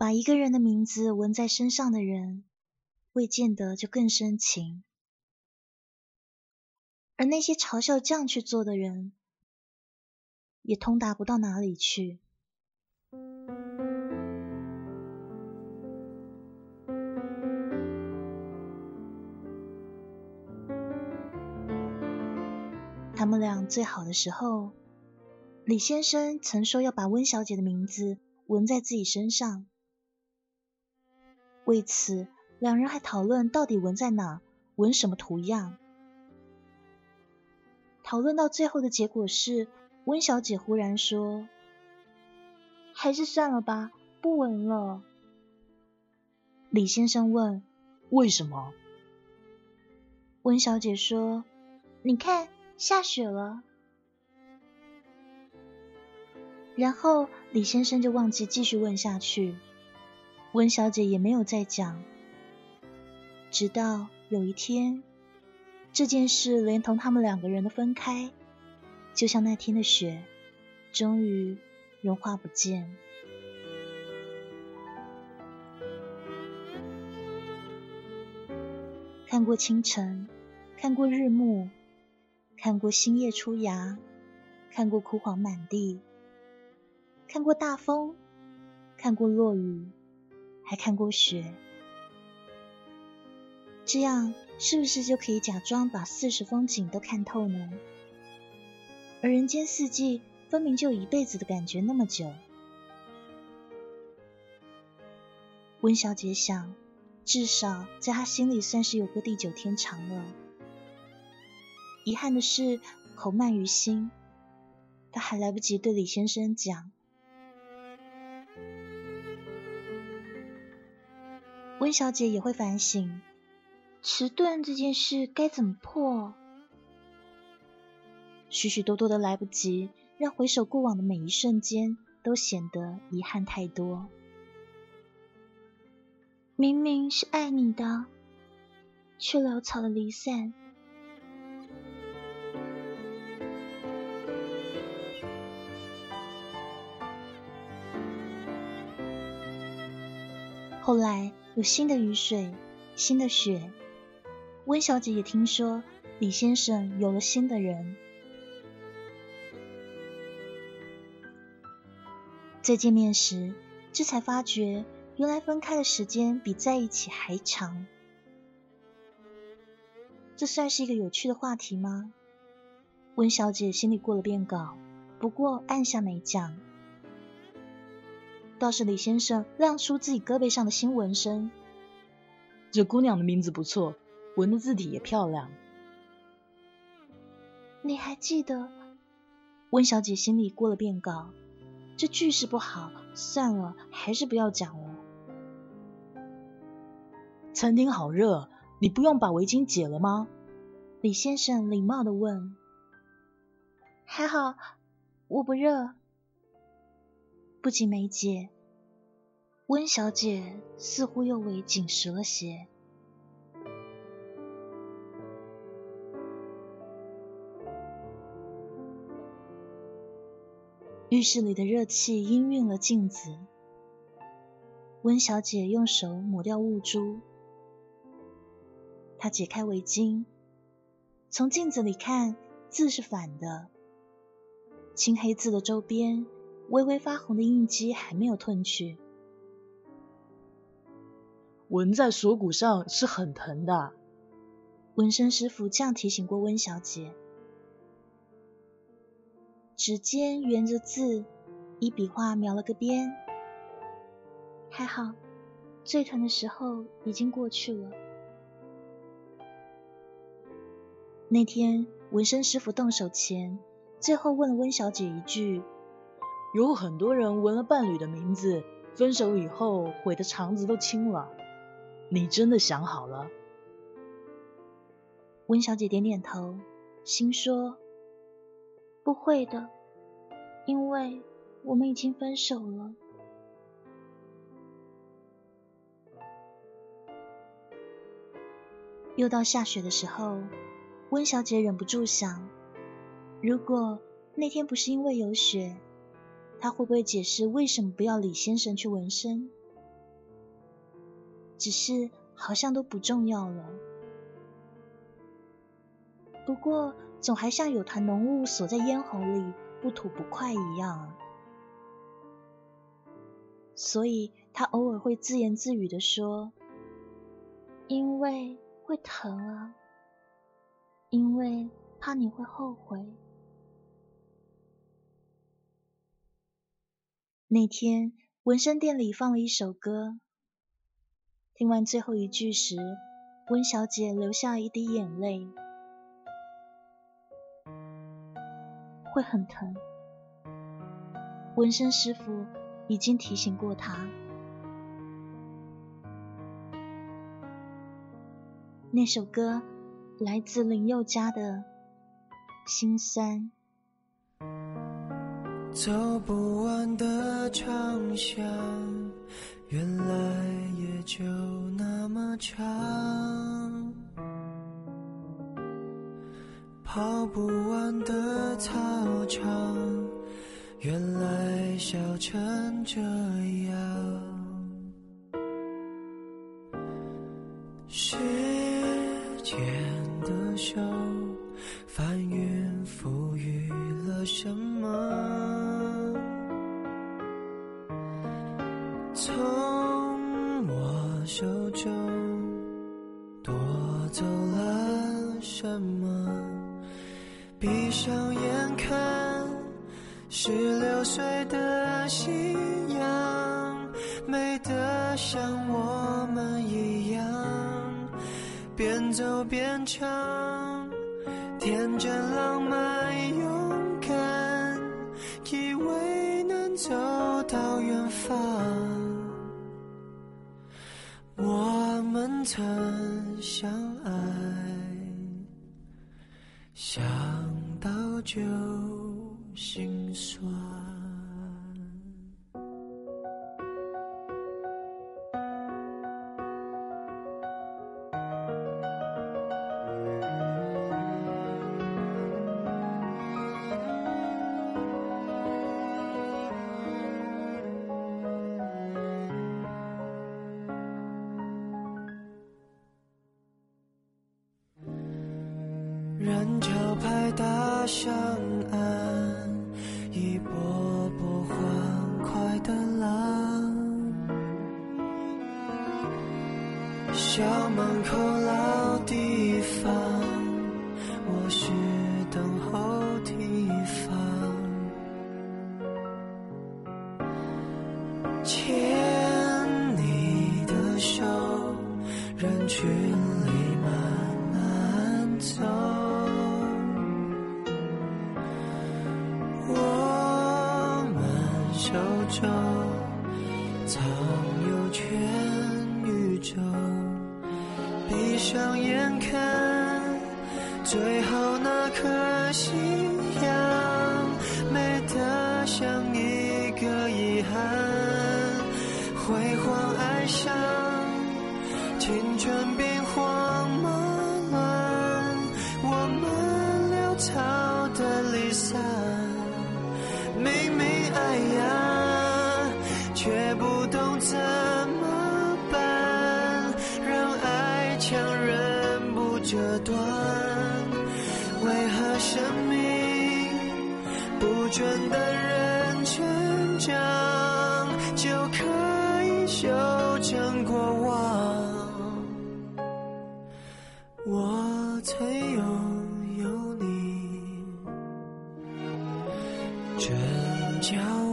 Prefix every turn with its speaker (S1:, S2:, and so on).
S1: 把一个人的名字纹在身上的人，未见得就更深情；而那些嘲笑这样去做的人，也通达不到哪里去。他们俩最好的时候，李先生曾说要把温小姐的名字纹在自己身上。为此，两人还讨论到底纹在哪，纹什么图样。讨论到最后的结果是，温小姐忽然说：“还是算了吧，不纹了。”李先生问：“
S2: 为什么？”
S1: 温小姐说：“你看。”下雪了，然后李先生就忘记继续问下去，温小姐也没有再讲。直到有一天，这件事连同他们两个人的分开，就像那天的雪，终于融化不见。看过清晨，看过日暮。看过新叶出芽，看过枯黄满地，看过大风，看过落雨，还看过雪。这样是不是就可以假装把四时风景都看透呢？而人间四季分明就一辈子的感觉那么久。温小姐想，至少在她心里算是有个地久天长了。遗憾的是，口慢于心，他还来不及对李先生讲。温小姐也会反省，迟钝这件事该怎么破？许许多多的来不及，让回首过往的每一瞬间都显得遗憾太多。明明是爱你的，却潦草的离散。后来有新的雨水，新的雪。温小姐也听说李先生有了新的人。再见面时，这才发觉原来分开的时间比在一起还长。这算是一个有趣的话题吗？温小姐心里过了遍稿，不过按下没讲。倒是李先生亮出自己胳膊上的新纹身，
S2: 这姑娘的名字不错，纹的字体也漂亮。
S1: 你还记得？温小姐心里过了遍稿，这句式不好，算了，还是不要讲了。
S2: 餐厅好热，你不用把围巾解了吗？
S1: 李先生礼貌的问。还好，我不热。不仅没解，温小姐似乎又为紧实了些。浴室里的热气氤氲了镜子，温小姐用手抹掉雾珠，她解开围巾，从镜子里看，字是反的，青黑字的周边。微微发红的印记还没有褪去，
S2: 纹在锁骨上是很疼的。
S1: 纹身师傅这样提醒过温小姐。指尖沿着字，一笔画描了个边。还好，最疼的时候已经过去了。那天纹身师傅动手前，最后问了温小姐一句。
S2: 有很多人纹了伴侣的名字，分手以后悔的肠子都青了。你真的想好了？
S1: 温小姐点点头，心说：“不会的，因为我们已经分手了。”又到下雪的时候，温小姐忍不住想：如果那天不是因为有雪，他会不会解释为什么不要李先生去纹身？只是好像都不重要了。不过，总还像有团浓雾锁在咽喉里，不吐不快一样。所以他偶尔会自言自语的说：“因为会疼啊，因为怕你会后悔。”那天，纹身店里放了一首歌，听完最后一句时，温小姐流下一滴眼泪。会很疼，纹身师傅已经提醒过她。那首歌来自林宥嘉的《心酸》。
S3: 走不完的长巷，原来也就那么长。跑不完的操场，原来笑成这样。时间的手，翻云覆雨了什么？十六岁的夕阳，美得像我们一样，边走边唱，天真浪漫勇敢，以为能走到远方。我们曾相爱。想到就心酸。人潮拍打上校门口老地方，我是等候地方。牵你的手，人群里慢慢走。我们手中藏有全睁眼看最后那颗夕阳，美得像一个遗憾。辉煌哀伤，青春这段。为何生命不准的人成长，就可以修正过往？我曾拥有你。真叫。